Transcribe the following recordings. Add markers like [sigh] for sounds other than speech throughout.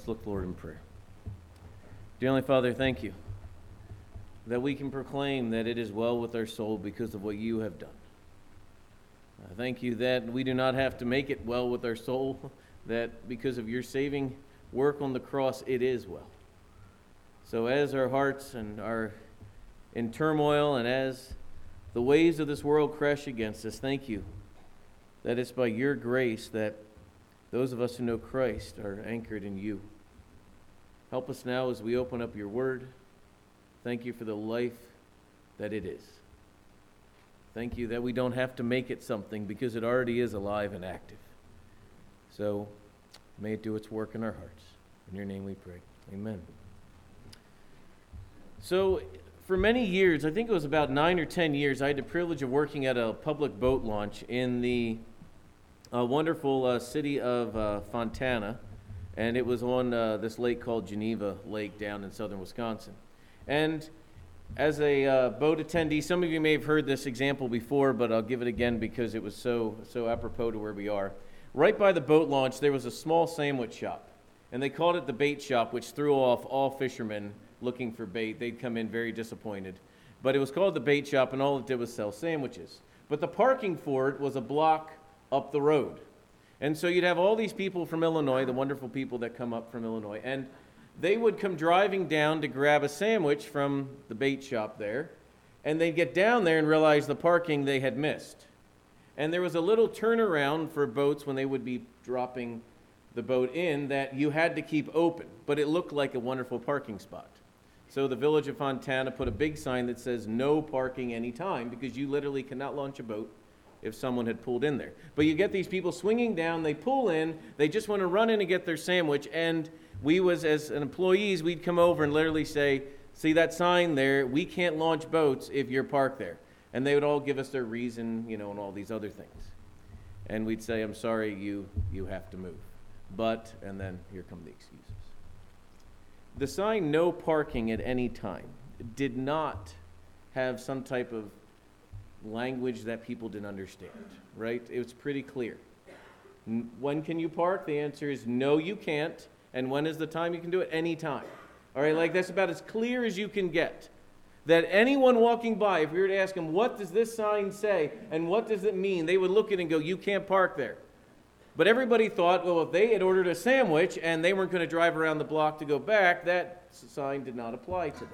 Let's look, Lord, in prayer. Dear Father, thank you that we can proclaim that it is well with our soul because of what you have done. I thank you that we do not have to make it well with our soul, [laughs] that because of your saving work on the cross, it is well. So, as our hearts and are in turmoil, and as the waves of this world crash against us, thank you that it's by your grace that those of us who know Christ are anchored in you. Help us now as we open up your word. Thank you for the life that it is. Thank you that we don't have to make it something because it already is alive and active. So may it do its work in our hearts. In your name we pray. Amen. So, for many years, I think it was about nine or ten years, I had the privilege of working at a public boat launch in the uh, wonderful uh, city of uh, Fontana, and it was on uh, this lake called Geneva Lake down in southern Wisconsin. And as a uh, boat attendee, some of you may have heard this example before, but I'll give it again because it was so so apropos to where we are. Right by the boat launch, there was a small sandwich shop, and they called it the bait shop, which threw off all fishermen looking for bait. They'd come in very disappointed. But it was called the bait shop, and all it did was sell sandwiches. But the parking for it was a block up the road. And so you'd have all these people from Illinois, the wonderful people that come up from Illinois, and they would come driving down to grab a sandwich from the bait shop there, and they'd get down there and realize the parking they had missed. And there was a little turnaround for boats when they would be dropping the boat in that you had to keep open, but it looked like a wonderful parking spot. So the village of Fontana put a big sign that says no parking anytime because you literally cannot launch a boat if someone had pulled in there. But you get these people swinging down, they pull in, they just want to run in and get their sandwich, and we was as employees, we'd come over and literally say, "See that sign there? We can't launch boats if you're parked there." And they would all give us their reason, you know, and all these other things. And we'd say, "I'm sorry, you you have to move." But and then here come the excuses. The sign "No parking at any time" did not have some type of language that people didn't understand, right? It was pretty clear. When can you park? The answer is no, you can't. And when is the time you can do it? Anytime. All right, like that's about as clear as you can get. That anyone walking by, if we were to ask them, what does this sign say and what does it mean? They would look at it and go, you can't park there. But everybody thought, well, if they had ordered a sandwich and they weren't going to drive around the block to go back, that sign did not apply to them.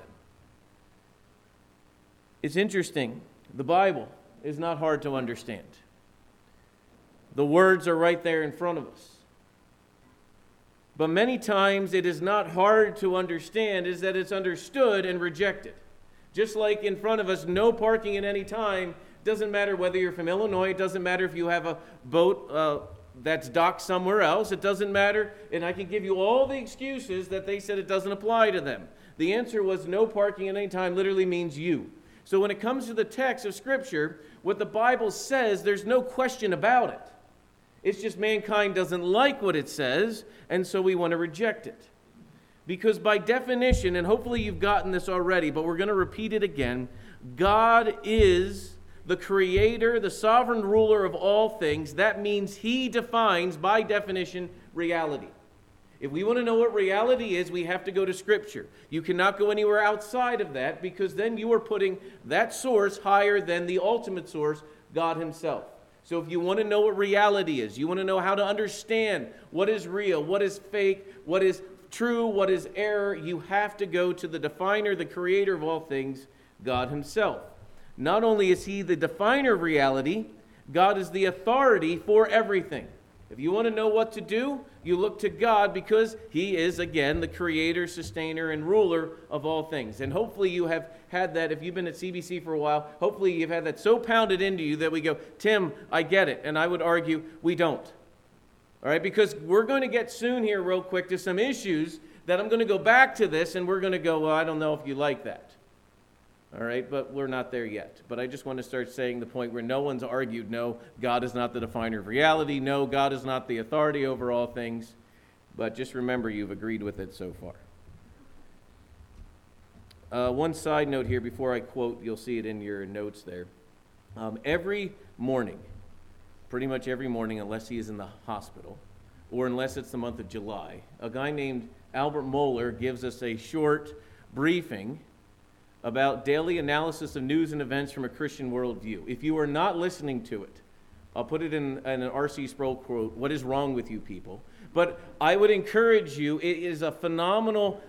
It's interesting the Bible is not hard to understand. The words are right there in front of us. But many times it is not hard to understand, is that it's understood and rejected. Just like in front of us, no parking at any time. Doesn't matter whether you're from Illinois, it doesn't matter if you have a boat uh, that's docked somewhere else, it doesn't matter. And I can give you all the excuses that they said it doesn't apply to them. The answer was no parking at any time literally means you. So when it comes to the text of Scripture, what the Bible says, there's no question about it. It's just mankind doesn't like what it says, and so we want to reject it. Because by definition, and hopefully you've gotten this already, but we're going to repeat it again God is the creator, the sovereign ruler of all things. That means he defines, by definition, reality. If we want to know what reality is, we have to go to Scripture. You cannot go anywhere outside of that because then you are putting that source higher than the ultimate source, God Himself. So if you want to know what reality is, you want to know how to understand what is real, what is fake, what is true, what is error, you have to go to the definer, the creator of all things, God Himself. Not only is He the definer of reality, God is the authority for everything. If you want to know what to do, you look to God because He is, again, the creator, sustainer, and ruler of all things. And hopefully, you have had that, if you've been at CBC for a while, hopefully, you've had that so pounded into you that we go, Tim, I get it. And I would argue we don't. All right, because we're going to get soon here, real quick, to some issues that I'm going to go back to this, and we're going to go, well, I don't know if you like that. All right, but we're not there yet. But I just want to start saying the point where no one's argued no, God is not the definer of reality. No, God is not the authority over all things. But just remember, you've agreed with it so far. Uh, one side note here before I quote, you'll see it in your notes there. Um, every morning, pretty much every morning, unless he is in the hospital, or unless it's the month of July. A guy named Albert Mohler gives us a short briefing about daily analysis of news and events from a Christian worldview. If you are not listening to it, I'll put it in, in an R.C. Sproul quote What is wrong with you people? But I would encourage you, it is a phenomenal,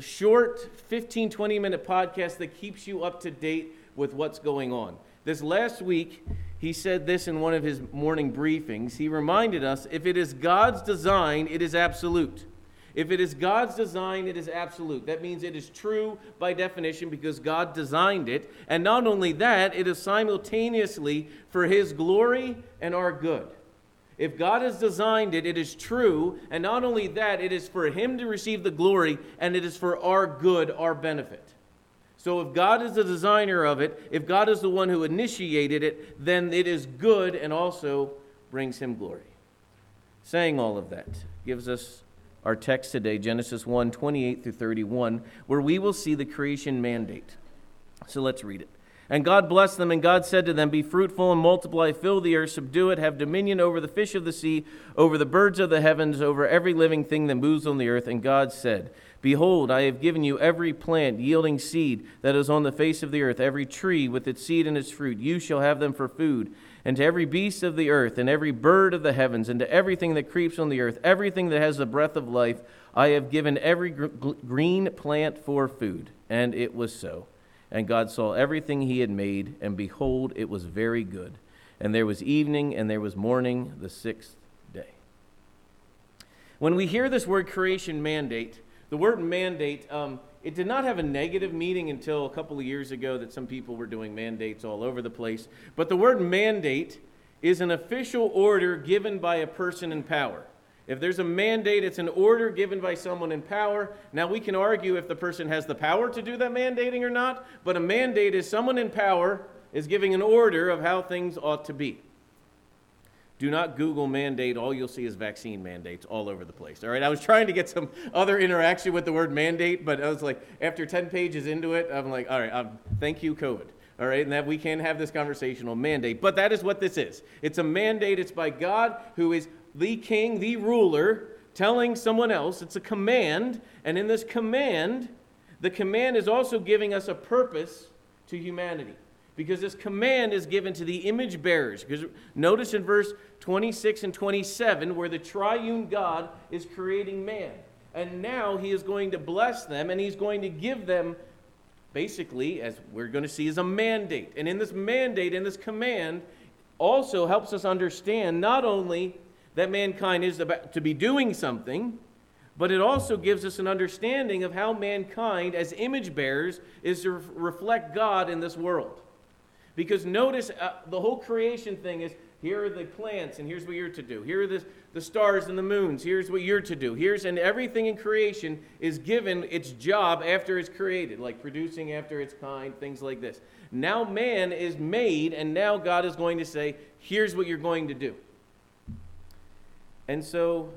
short 15, 20 minute podcast that keeps you up to date with what's going on. This last week, he said this in one of his morning briefings. He reminded us if it is God's design, it is absolute. If it is God's design, it is absolute. That means it is true by definition because God designed it. And not only that, it is simultaneously for His glory and our good. If God has designed it, it is true. And not only that, it is for Him to receive the glory and it is for our good, our benefit. So if God is the designer of it, if God is the one who initiated it, then it is good and also brings Him glory. Saying all of that gives us our text today, Genesis 1 28 through 31, where we will see the creation mandate. So let's read it. And God blessed them, and God said to them, Be fruitful and multiply, fill the earth, subdue it, have dominion over the fish of the sea, over the birds of the heavens, over every living thing that moves on the earth. And God said, Behold, I have given you every plant yielding seed that is on the face of the earth, every tree with its seed and its fruit. You shall have them for food and to every beast of the earth, and every bird of the heavens, and to everything that creeps on the earth, everything that has the breath of life, I have given every gr- green plant for food. And it was so. And God saw everything he had made, and behold, it was very good. And there was evening, and there was morning, the sixth day. When we hear this word creation mandate, the word mandate, um, it did not have a negative meaning until a couple of years ago that some people were doing mandates all over the place. But the word mandate is an official order given by a person in power. If there's a mandate, it's an order given by someone in power. Now, we can argue if the person has the power to do that mandating or not, but a mandate is someone in power is giving an order of how things ought to be. Do not Google mandate. All you'll see is vaccine mandates all over the place. All right. I was trying to get some other interaction with the word mandate, but I was like, after 10 pages into it, I'm like, all right, um, thank you, COVID. All right. And that we can have this conversational mandate. But that is what this is it's a mandate. It's by God, who is the king, the ruler, telling someone else. It's a command. And in this command, the command is also giving us a purpose to humanity because this command is given to the image bearers. Because notice in verse 26 and 27 where the triune God is creating man. And now he is going to bless them and he's going to give them basically as we're going to see is a mandate. And in this mandate in this command also helps us understand not only that mankind is about to be doing something, but it also gives us an understanding of how mankind, as image bearers, is to reflect God in this world. Because notice uh, the whole creation thing is here are the plants, and here's what you're to do. Here are the, the stars and the moons. Here's what you're to do. Here's, and everything in creation is given its job after it's created, like producing after its kind, things like this. Now man is made, and now God is going to say, here's what you're going to do. And so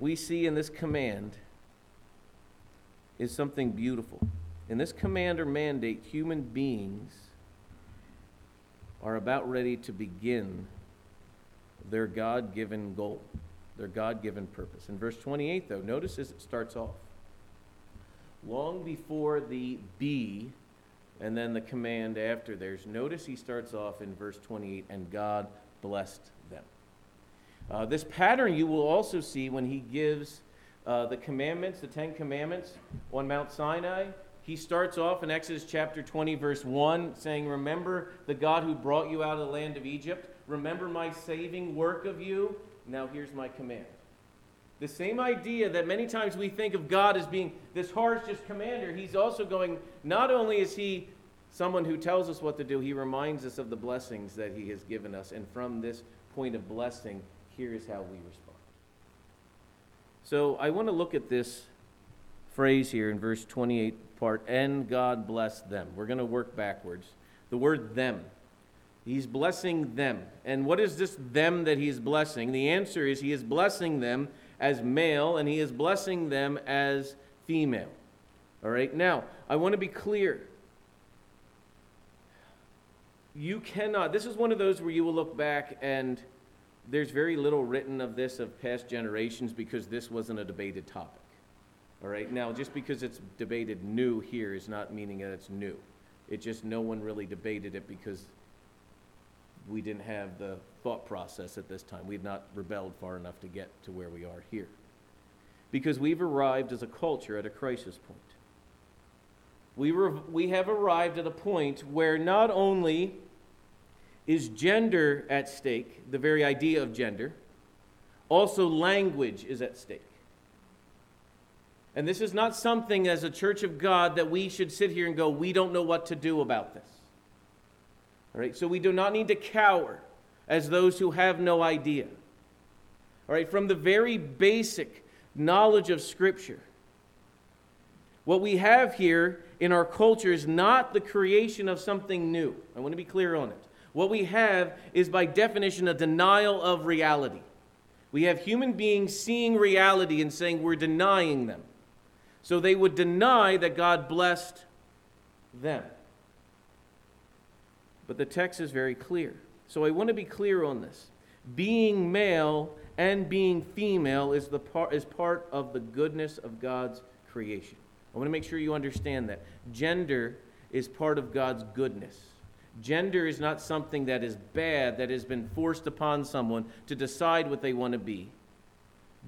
we see in this command is something beautiful. In this command or mandate, human beings are about ready to begin their God given goal, their God given purpose. In verse 28, though, notice as it starts off. Long before the be and then the command after there's, notice he starts off in verse 28 and God blessed them. Uh, this pattern you will also see when he gives uh, the commandments, the Ten Commandments on Mount Sinai. He starts off in Exodus chapter 20, verse 1, saying, Remember the God who brought you out of the land of Egypt. Remember my saving work of you. Now here's my command. The same idea that many times we think of God as being this harsh, just commander, he's also going, not only is he someone who tells us what to do, he reminds us of the blessings that he has given us. And from this point of blessing, here is how we respond. So I want to look at this phrase here in verse 28 part, and God blessed them. We're going to work backwards. The word them. He's blessing them. And what is this them that he's blessing? The answer is he is blessing them as male and he is blessing them as female. All right, now, I want to be clear. You cannot, this is one of those where you will look back and there's very little written of this of past generations because this wasn't a debated topic. All right, now just because it's debated new here is not meaning that it's new. It just no one really debated it because we didn't have the thought process at this time. We had not rebelled far enough to get to where we are here. Because we've arrived as a culture at a crisis point. We, re- we have arrived at a point where not only is gender at stake, the very idea of gender, also language is at stake. And this is not something as a church of God that we should sit here and go, we don't know what to do about this. All right, so we do not need to cower as those who have no idea. All right, from the very basic knowledge of Scripture, what we have here in our culture is not the creation of something new. I want to be clear on it. What we have is, by definition, a denial of reality. We have human beings seeing reality and saying we're denying them. So they would deny that God blessed them. But the text is very clear. So I want to be clear on this. Being male and being female is, the part, is part of the goodness of God's creation. I want to make sure you understand that. Gender is part of God's goodness. Gender is not something that is bad, that has been forced upon someone to decide what they want to be.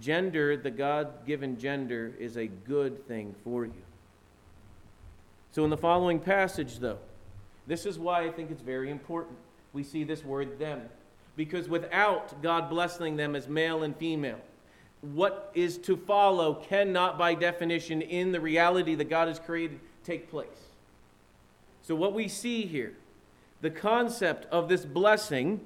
Gender, the God given gender, is a good thing for you. So, in the following passage, though, this is why I think it's very important. We see this word them. Because without God blessing them as male and female, what is to follow cannot, by definition, in the reality that God has created, take place. So, what we see here, the concept of this blessing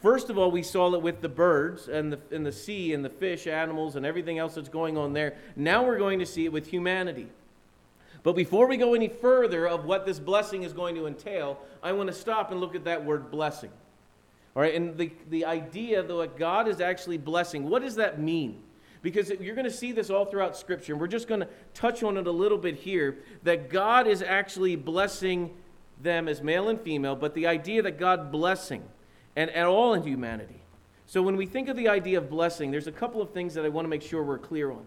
First of all, we saw it with the birds and the, and the sea and the fish, animals, and everything else that's going on there. Now we're going to see it with humanity. But before we go any further of what this blessing is going to entail, I want to stop and look at that word blessing. All right, and the, the idea that God is actually blessing, what does that mean? Because you're going to see this all throughout Scripture, and we're just going to touch on it a little bit here that God is actually blessing them as male and female, but the idea that God blessing and at all in humanity. So when we think of the idea of blessing, there's a couple of things that I want to make sure we're clear on.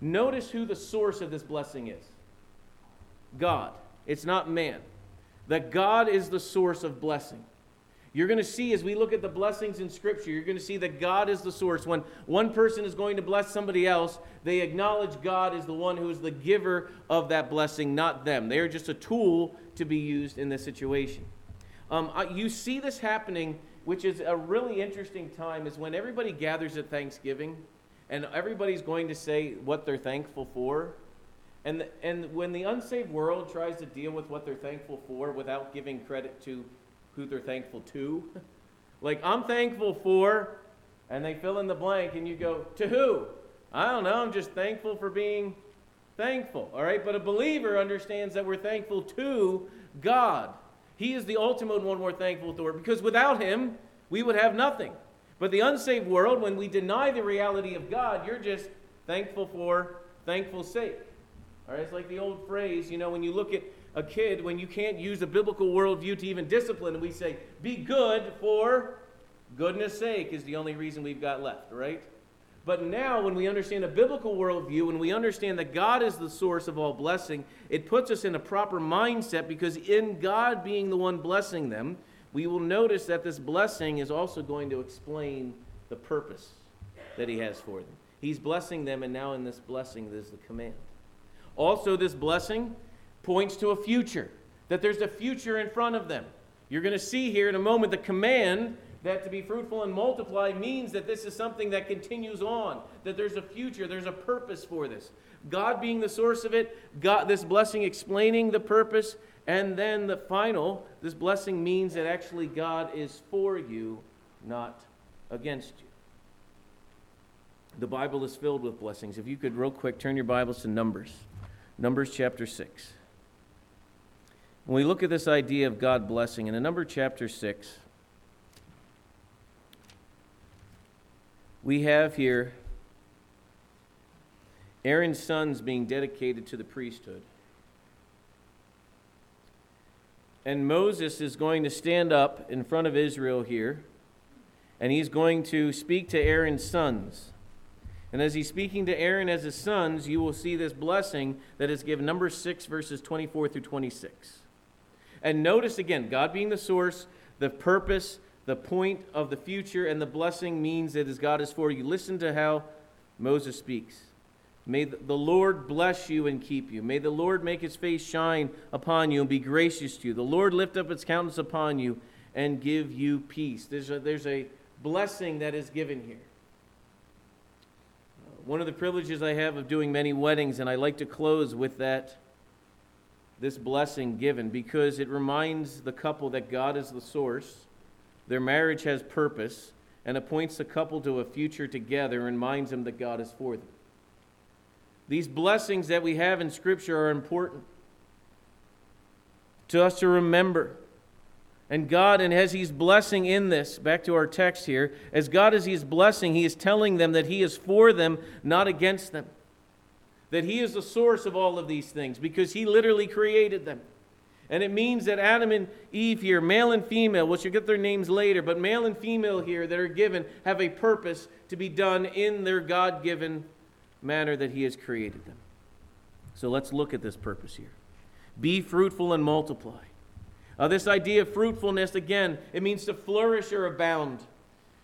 Notice who the source of this blessing is God. It's not man. That God is the source of blessing. You're going to see as we look at the blessings in Scripture, you're going to see that God is the source. When one person is going to bless somebody else, they acknowledge God is the one who is the giver of that blessing, not them. They are just a tool to be used in this situation. Um, you see this happening which is a really interesting time, is when everybody gathers at Thanksgiving and everybody's going to say what they're thankful for. And, the, and when the unsaved world tries to deal with what they're thankful for without giving credit to who they're thankful to, [laughs] like, I'm thankful for, and they fill in the blank, and you go, to who? I don't know, I'm just thankful for being thankful, all right? But a believer understands that we're thankful to God. He is the ultimate one we're thankful for because without Him, we would have nothing. But the unsaved world, when we deny the reality of God, you're just thankful for thankful sake. All right, it's like the old phrase, you know, when you look at a kid, when you can't use a biblical worldview to even discipline, we say, be good for goodness sake, is the only reason we've got left, right? But now, when we understand a biblical worldview, when we understand that God is the source of all blessing, it puts us in a proper mindset because, in God being the one blessing them, we will notice that this blessing is also going to explain the purpose that He has for them. He's blessing them, and now in this blessing, there's the command. Also, this blessing points to a future, that there's a future in front of them. You're going to see here in a moment the command that to be fruitful and multiply means that this is something that continues on, that there's a future, there's a purpose for this. God being the source of it, God, this blessing explaining the purpose, and then the final, this blessing means that actually God is for you, not against you. The Bible is filled with blessings. If you could, real quick, turn your Bibles to Numbers, Numbers chapter 6. When we look at this idea of God blessing, in the number chapter 6, we have here Aaron's sons being dedicated to the priesthood. And Moses is going to stand up in front of Israel here, and he's going to speak to Aaron's sons. And as he's speaking to Aaron as his sons, you will see this blessing that is given, number 6, verses 24 through 26. And notice again, God being the source, the purpose, the point of the future, and the blessing means that as God is for you. Listen to how Moses speaks. May the Lord bless you and keep you. May the Lord make his face shine upon you and be gracious to you. The Lord lift up its countenance upon you and give you peace. There's a, there's a blessing that is given here. Uh, one of the privileges I have of doing many weddings, and I like to close with that, this blessing given, because it reminds the couple that God is the source, their marriage has purpose, and appoints the couple to a future together and reminds them that God is for them. These blessings that we have in Scripture are important to us to remember. And God, and as He's blessing in this, back to our text here, as God, as He's blessing, He is telling them that He is for them, not against them. That He is the source of all of these things because He literally created them. And it means that Adam and Eve here, male and female, we'll get their names later, but male and female here that are given have a purpose to be done in their God given manner that He has created them. So let's look at this purpose here. Be fruitful and multiply. Uh, this idea of fruitfulness, again, it means to flourish or abound.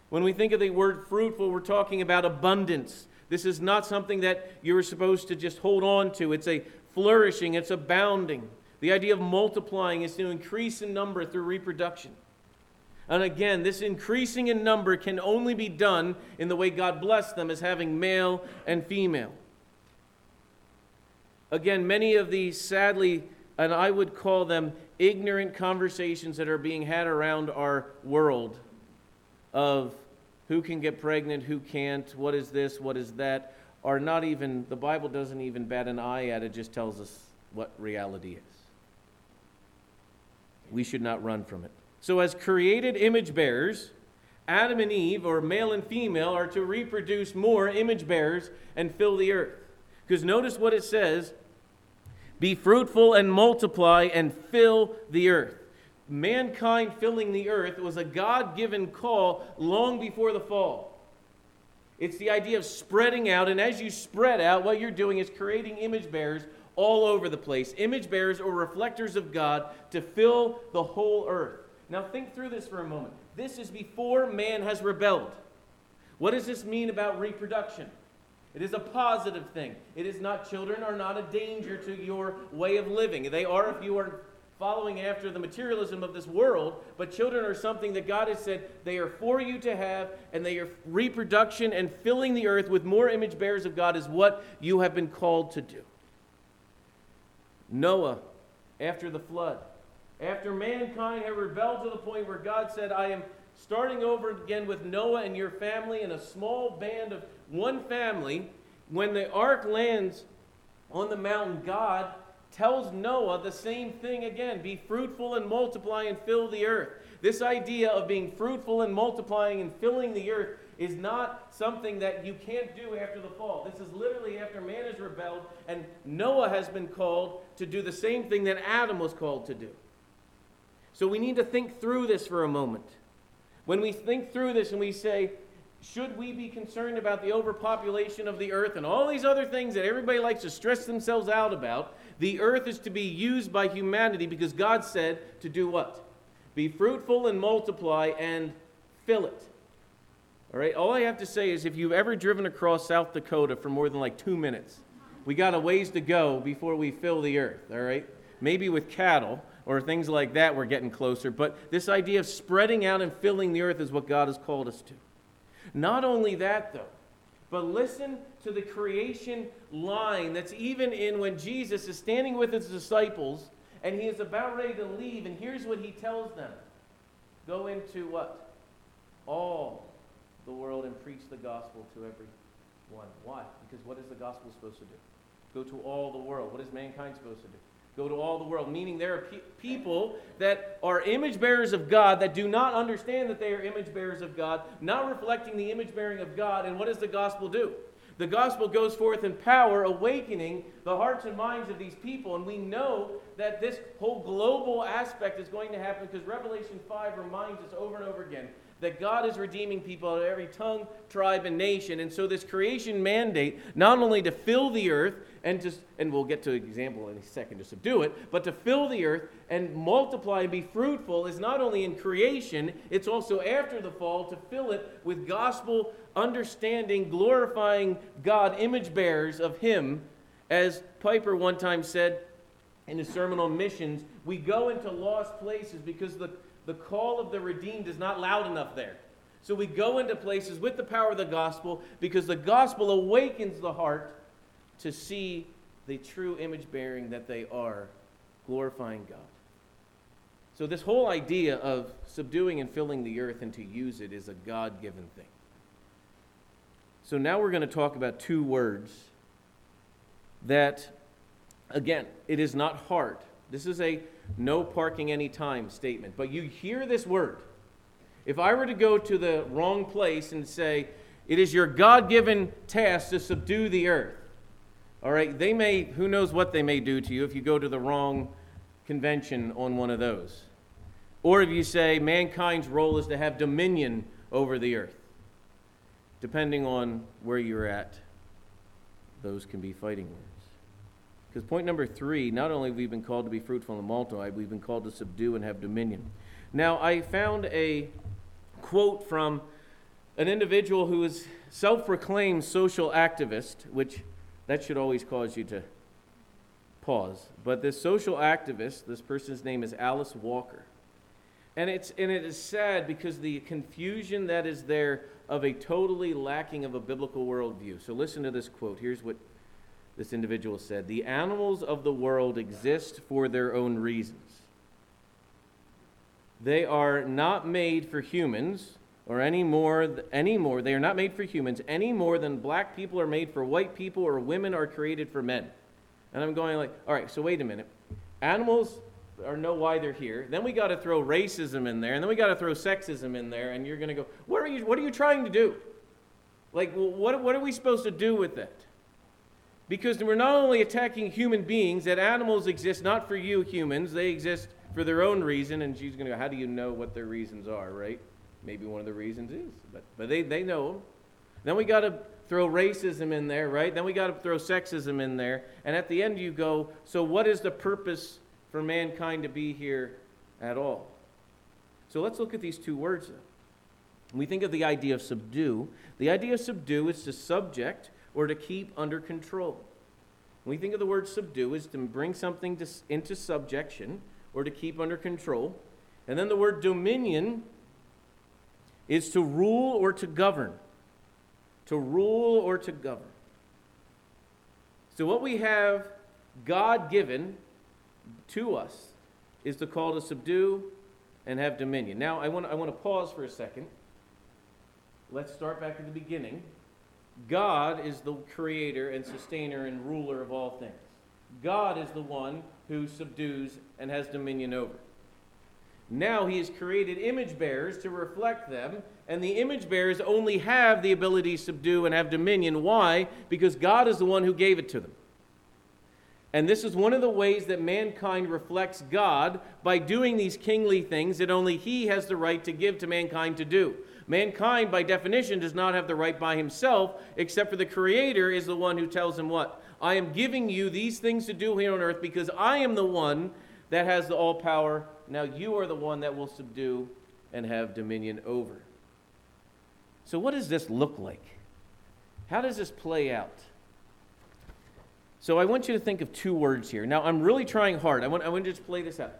When we think of the word fruitful, we're talking about abundance. This is not something that you're supposed to just hold on to. It's a flourishing, it's abounding. The idea of multiplying is to increase in number through reproduction. And again, this increasing in number can only be done in the way God blessed them as having male and female. Again, many of these sadly, and I would call them ignorant conversations that are being had around our world of who can get pregnant, who can't, what is this, what is that, are not even, the Bible doesn't even bat an eye at it, just tells us what reality is. We should not run from it. So, as created image bearers, Adam and Eve, or male and female, are to reproduce more image bearers and fill the earth. Because notice what it says be fruitful and multiply and fill the earth. Mankind filling the earth was a God given call long before the fall. It's the idea of spreading out, and as you spread out, what you're doing is creating image bearers all over the place. Image bearers or reflectors of God to fill the whole earth. Now, think through this for a moment. This is before man has rebelled. What does this mean about reproduction? It is a positive thing. It is not, children are not a danger to your way of living. They are if you are following after the materialism of this world, but children are something that God has said they are for you to have, and they are reproduction and filling the earth with more image bearers of God is what you have been called to do. Noah, after the flood, after mankind had rebelled to the point where God said, I am starting over again with Noah and your family and a small band of one family, when the ark lands on the mountain, God tells Noah the same thing again be fruitful and multiply and fill the earth. This idea of being fruitful and multiplying and filling the earth is not something that you can't do after the fall. This is literally after man has rebelled, and Noah has been called to do the same thing that Adam was called to do. So we need to think through this for a moment. When we think through this and we say, should we be concerned about the overpopulation of the earth and all these other things that everybody likes to stress themselves out about? The earth is to be used by humanity because God said to do what? Be fruitful and multiply and fill it. All right, all I have to say is if you've ever driven across South Dakota for more than like two minutes, we got a ways to go before we fill the earth, all right? Maybe with cattle or things like that, we're getting closer. But this idea of spreading out and filling the earth is what God has called us to. Not only that, though, but listen to the creation line that's even in when Jesus is standing with his disciples and he is about ready to leave, and here's what he tells them Go into what? All the world and preach the gospel to everyone. Why? Because what is the gospel supposed to do? Go to all the world. What is mankind supposed to do? Go to all the world, meaning there are pe- people that are image bearers of God that do not understand that they are image bearers of God, not reflecting the image bearing of God. And what does the gospel do? The gospel goes forth in power, awakening the hearts and minds of these people. And we know that this whole global aspect is going to happen because Revelation 5 reminds us over and over again that God is redeeming people of every tongue, tribe, and nation. And so, this creation mandate, not only to fill the earth, and just and we'll get to an example in a second to subdue it, but to fill the earth and multiply and be fruitful is not only in creation, it's also after the fall to fill it with gospel understanding, glorifying God, image bearers of Him. As Piper one time said in his sermon on missions, we go into lost places because the the call of the redeemed is not loud enough there. So we go into places with the power of the gospel because the gospel awakens the heart to see the true image bearing that they are, glorifying God. So, this whole idea of subduing and filling the earth and to use it is a God given thing. So, now we're going to talk about two words that, again, it is not hard. This is a no parking anytime statement. But you hear this word. If I were to go to the wrong place and say, it is your God given task to subdue the earth, all right, they may, who knows what they may do to you if you go to the wrong convention on one of those. Or if you say mankind's role is to have dominion over the earth, depending on where you're at, those can be fighting words. Because point number three, not only have we been called to be fruitful and multiply, we've been called to subdue and have dominion. Now, I found a quote from an individual who is self-proclaimed social activist, which that should always cause you to pause. But this social activist, this person's name is Alice Walker. And, it's, and it is sad because the confusion that is there of a totally lacking of a biblical worldview. So listen to this quote. Here's what this individual said The animals of the world exist for their own reasons. They are not made for humans or any more, any more. They are not made for humans any more than black people are made for white people or women are created for men. And I'm going like, all right, so wait a minute. Animals are know why they're here. Then we got to throw racism in there, and then we got to throw sexism in there, and you're going to go, what are you, what are you trying to do? Like, what, what are we supposed to do with that? Because we're not only attacking human beings, that animals exist not for you humans, they exist for their own reason. And she's going to go, How do you know what their reasons are, right? Maybe one of the reasons is, but, but they, they know them. Then we got to throw racism in there, right? Then we got to throw sexism in there. And at the end, you go, So what is the purpose for mankind to be here at all? So let's look at these two words. When we think of the idea of subdue. The idea of subdue is to subject or to keep under control. When we think of the word subdue as to bring something to, into subjection or to keep under control. And then the word dominion is to rule or to govern. To rule or to govern. So, what we have God given to us is the call to subdue and have dominion. Now, I want, I want to pause for a second. Let's start back at the beginning. God is the creator and sustainer and ruler of all things. God is the one who subdues and has dominion over. Now he has created image bearers to reflect them, and the image bearers only have the ability to subdue and have dominion. Why? Because God is the one who gave it to them. And this is one of the ways that mankind reflects God by doing these kingly things that only he has the right to give to mankind to do. Mankind, by definition, does not have the right by himself, except for the Creator is the one who tells him what? I am giving you these things to do here on earth because I am the one that has the all power. Now you are the one that will subdue and have dominion over. So, what does this look like? How does this play out? So, I want you to think of two words here. Now, I'm really trying hard. I want, I want to just play this out.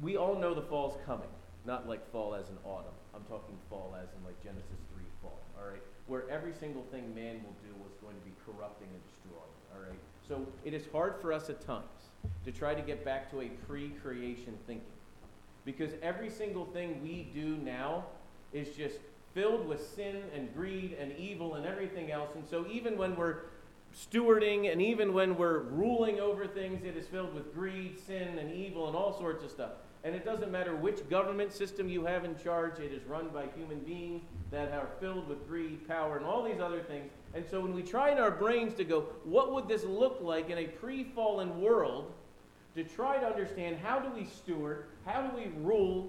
We all know the fall's coming, not like fall as in autumn. I'm talking fall as in like Genesis 3 fall, all right? Where every single thing man will do was going to be corrupting and destroying, all right? So it is hard for us at times to try to get back to a pre creation thinking. Because every single thing we do now is just filled with sin and greed and evil and everything else. And so even when we're stewarding and even when we're ruling over things, it is filled with greed, sin, and evil and all sorts of stuff. And it doesn't matter which government system you have in charge, it is run by human beings that are filled with greed, power, and all these other things. And so when we try in our brains to go, what would this look like in a pre fallen world to try to understand how do we steward, how do we rule,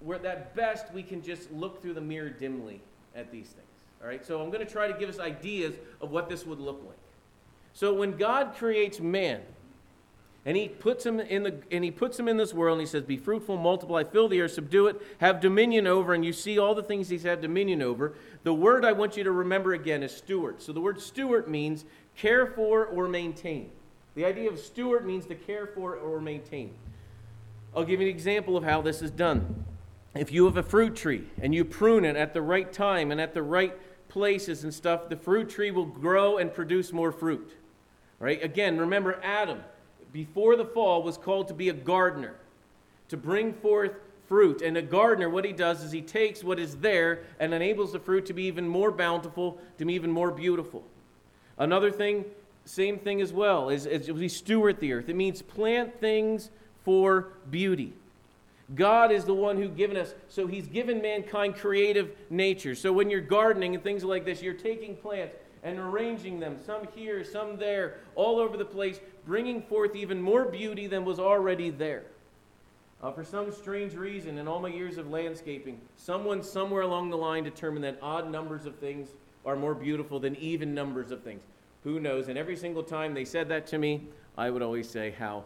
where that best we can just look through the mirror dimly at these things. All right, so I'm going to try to give us ideas of what this would look like. So when God creates man, and he puts him in the and he puts him in this world and he says, Be fruitful, multiply, fill the earth, subdue it, have dominion over, and you see all the things he's had dominion over. The word I want you to remember again is steward. So the word steward means care for or maintain. The idea of steward means to care for or maintain. I'll give you an example of how this is done. If you have a fruit tree and you prune it at the right time and at the right places and stuff, the fruit tree will grow and produce more fruit. Right? Again, remember Adam, before the fall, was called to be a gardener, to bring forth fruit. And a gardener, what he does is he takes what is there and enables the fruit to be even more bountiful, to be even more beautiful. Another thing, same thing as well, is, is we steward the earth. It means plant things for beauty. God is the one who given us, so He's given mankind creative nature. So when you're gardening and things like this, you're taking plants and arranging them, some here, some there, all over the place, bringing forth even more beauty than was already there. Uh, for some strange reason, in all my years of landscaping, someone somewhere along the line determined that odd numbers of things are more beautiful than even numbers of things. Who knows? And every single time they said that to me, I would always say how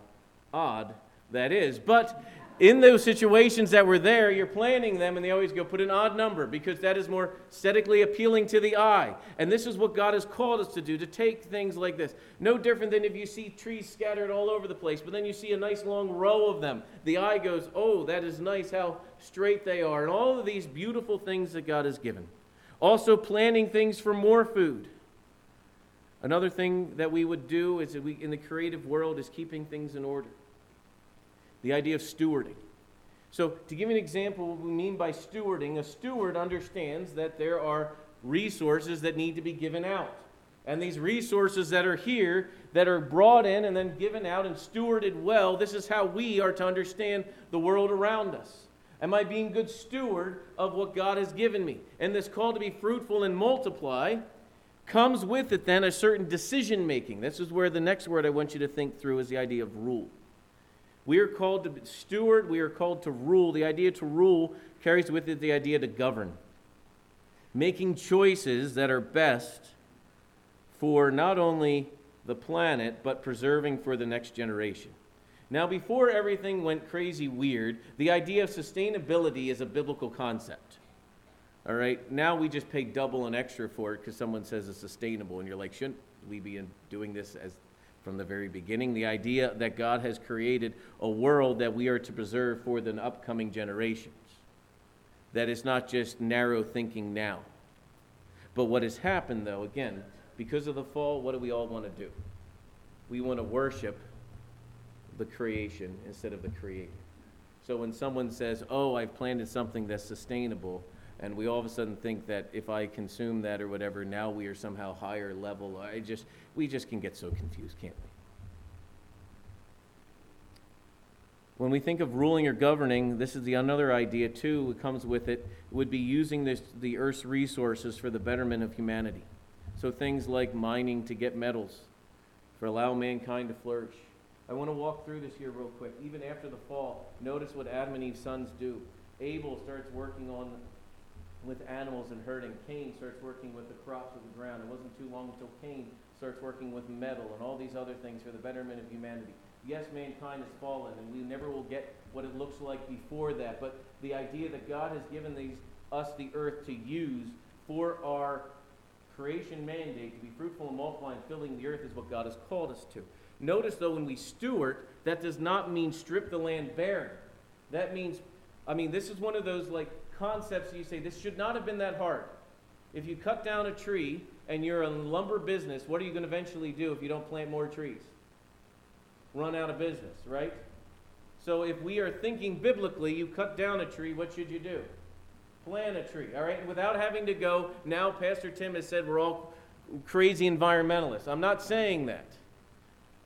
odd that is. But in those situations that were there, you're planning them, and they always go, put an odd number because that is more aesthetically appealing to the eye. And this is what God has called us to do to take things like this. No different than if you see trees scattered all over the place, but then you see a nice long row of them. The eye goes, oh, that is nice how straight they are, and all of these beautiful things that God has given. Also, planning things for more food. Another thing that we would do is we, in the creative world is keeping things in order the idea of stewarding. So, to give you an example, what we mean by stewarding, a steward understands that there are resources that need to be given out. And these resources that are here, that are brought in and then given out and stewarded well, this is how we are to understand the world around us. Am I being good steward of what God has given me? And this call to be fruitful and multiply comes with it then a certain decision making. This is where the next word I want you to think through is the idea of rule. We are called to steward, we are called to rule. The idea to rule carries with it the idea to govern. Making choices that are best for not only the planet, but preserving for the next generation. Now, before everything went crazy weird, the idea of sustainability is a biblical concept. All right, now we just pay double and extra for it because someone says it's sustainable, and you're like, shouldn't we be doing this as from the very beginning. The idea that God has created a world that we are to preserve for the upcoming generations. That is not just narrow thinking now. But what has happened, though, again, because of the fall, what do we all want to do? We want to worship the creation instead of the creator. So when someone says, Oh, I've planted something that's sustainable, and we all of a sudden think that if I consume that or whatever, now we are somehow higher level. I just, we just can get so confused, can't we? When we think of ruling or governing, this is the another idea too. It comes with it would be using this, the Earth's resources for the betterment of humanity. So things like mining to get metals, for allow mankind to flourish. I want to walk through this here real quick. Even after the fall, notice what Adam and Eve's sons do. Abel starts working on with animals and herding. Cain starts working with the crops of the ground. It wasn't too long until Cain starts working with metal and all these other things for the betterment of humanity. Yes, mankind has fallen, and we never will get what it looks like before that. But the idea that God has given these, us the earth to use for our creation mandate to be fruitful and multiply and filling the earth is what God has called us to. Notice, though, when we steward, that does not mean strip the land bare. That means, I mean, this is one of those like concepts you say, this should not have been that hard. If you cut down a tree and you're a lumber business, what are you going to eventually do if you don't plant more trees? Run out of business, right? So if we are thinking biblically, you cut down a tree, what should you do? Plant a tree, all right? Without having to go, now Pastor Tim has said we're all crazy environmentalists. I'm not saying that.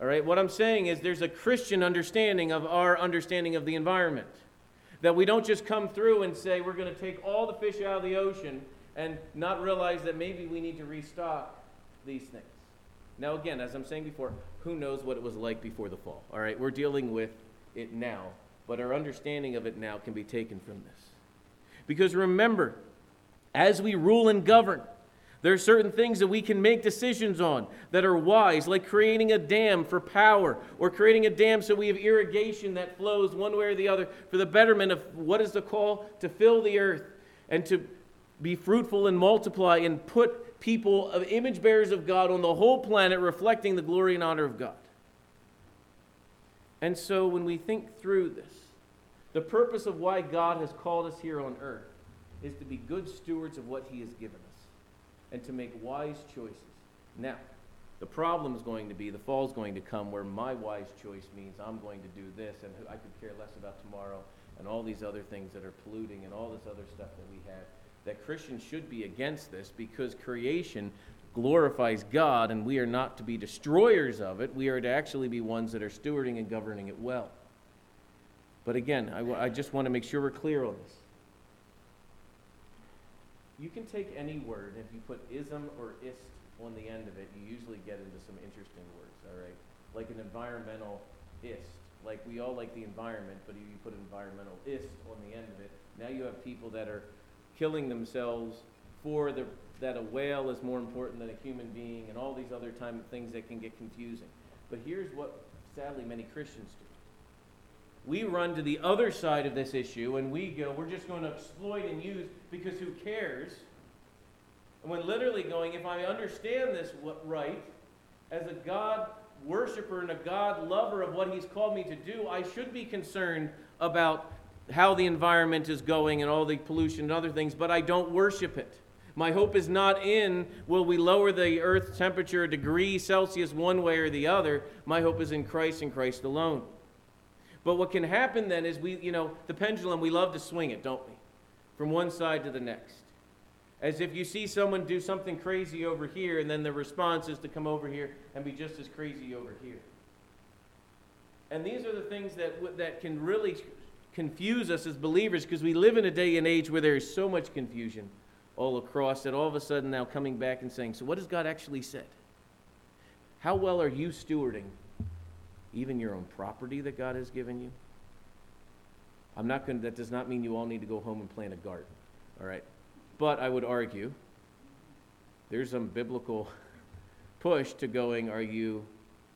All right? What I'm saying is there's a Christian understanding of our understanding of the environment. That we don't just come through and say we're going to take all the fish out of the ocean and not realize that maybe we need to restock these things. Now, again, as I'm saying before, who knows what it was like before the fall? All right, we're dealing with it now, but our understanding of it now can be taken from this. Because remember, as we rule and govern, there are certain things that we can make decisions on that are wise, like creating a dam for power, or creating a dam so we have irrigation that flows one way or the other for the betterment of what is the call to fill the earth and to be fruitful and multiply and put people of image bearers of God on the whole planet reflecting the glory and honor of God. And so when we think through this, the purpose of why God has called us here on earth is to be good stewards of what He has given us and to make wise choices. Now, the problem is going to be, the fall is going to come where my wise choice means I'm going to do this and I could care less about tomorrow and all these other things that are polluting and all this other stuff that we have. That Christians should be against this because creation glorifies God and we are not to be destroyers of it. We are to actually be ones that are stewarding and governing it well. But again, I, just want to make sure we're clear on this you can take any word, and if you put ism or ist on the end of it, you usually get into some interesting words, all right? Like an environmental ist. Like we all like the environment, but if you put environmental ist on the end of it, now you have people that are killing themselves for the, that a whale is more important than a human being and all these other time things that can get confusing. But here's what sadly many Christians do we run to the other side of this issue and we go, we're just going to exploit and use because who cares? And when literally going, if I understand this right, as a God worshiper and a God lover of what He's called me to do, I should be concerned about how the environment is going and all the pollution and other things, but I don't worship it. My hope is not in will we lower the earth's temperature a degree Celsius one way or the other. My hope is in Christ and Christ alone. But what can happen then is we, you know, the pendulum, we love to swing it, don't we? From one side to the next. As if you see someone do something crazy over here, and then the response is to come over here and be just as crazy over here. And these are the things that, that can really confuse us as believers because we live in a day and age where there is so much confusion all across that all of a sudden now coming back and saying, So, what has God actually said? How well are you stewarding even your own property that God has given you. I'm not going that does not mean you all need to go home and plant a garden, all right? But I would argue there's some biblical [laughs] push to going, are you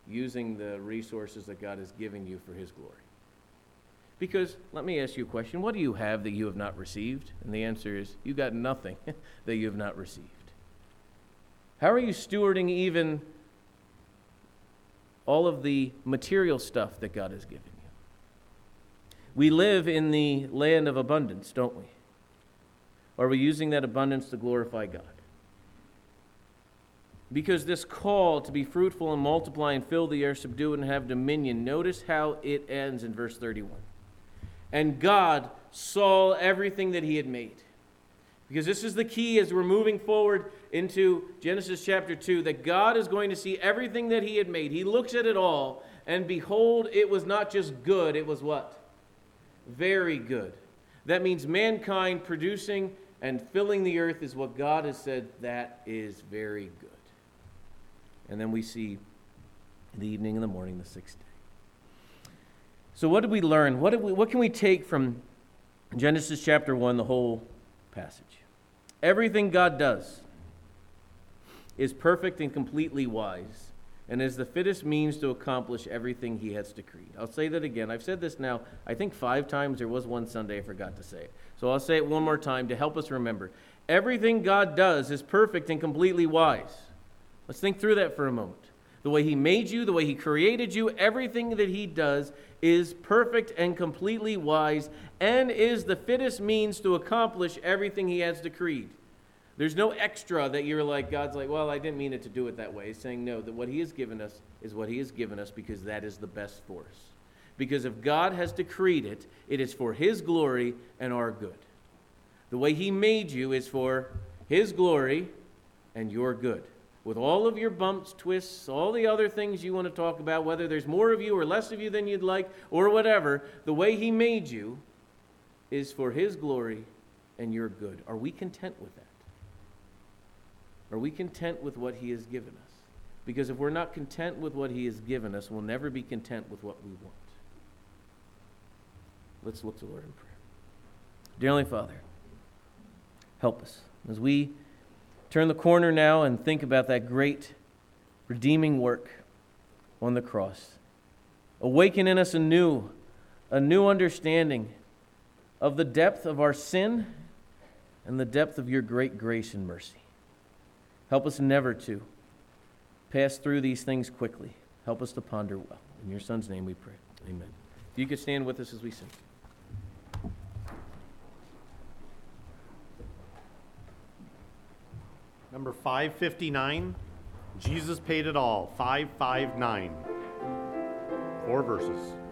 using the resources that God has given you for His glory? Because let me ask you a question what do you have that you have not received? And the answer is you got nothing [laughs] that you have not received. How are you stewarding even all of the material stuff that God has given you. We live in the land of abundance, don't we? Are we using that abundance to glorify God? Because this call to be fruitful and multiply and fill the earth, subdue and have dominion, notice how it ends in verse 31. And God saw everything that he had made. Because this is the key as we're moving forward into Genesis chapter 2 that God is going to see everything that He had made. He looks at it all, and behold, it was not just good, it was what? Very good. That means mankind producing and filling the earth is what God has said that is very good. And then we see the evening and the morning, the sixth day. So, what did we learn? What, did we, what can we take from Genesis chapter 1, the whole passage. Everything God does is perfect and completely wise and is the fittest means to accomplish everything he has decreed. I'll say that again. I've said this now, I think five times. There was one Sunday I forgot to say it. So I'll say it one more time to help us remember. Everything God does is perfect and completely wise. Let's think through that for a moment. The way He made you, the way He created you, everything that He does is perfect and completely wise and is the fittest means to accomplish everything He has decreed. There's no extra that you're like, God's like, well, I didn't mean it to do it that way. He's saying, no, that what He has given us is what He has given us because that is the best for us. Because if God has decreed it, it is for His glory and our good. The way He made you is for His glory and your good with all of your bumps, twists, all the other things you want to talk about, whether there's more of you or less of you than you'd like, or whatever, the way He made you is for His glory and your good. Are we content with that? Are we content with what He has given us? Because if we're not content with what He has given us, we'll never be content with what we want. Let's look to the Lord in prayer. Dear Father, help us as we turn the corner now and think about that great redeeming work on the cross. Awaken in us a new, a new understanding of the depth of our sin and the depth of your great grace and mercy. Help us never to pass through these things quickly. Help us to ponder well. In your Son's name we pray. Amen. If you could stand with us as we sing. Number 559, Jesus paid it all. 559. Four verses.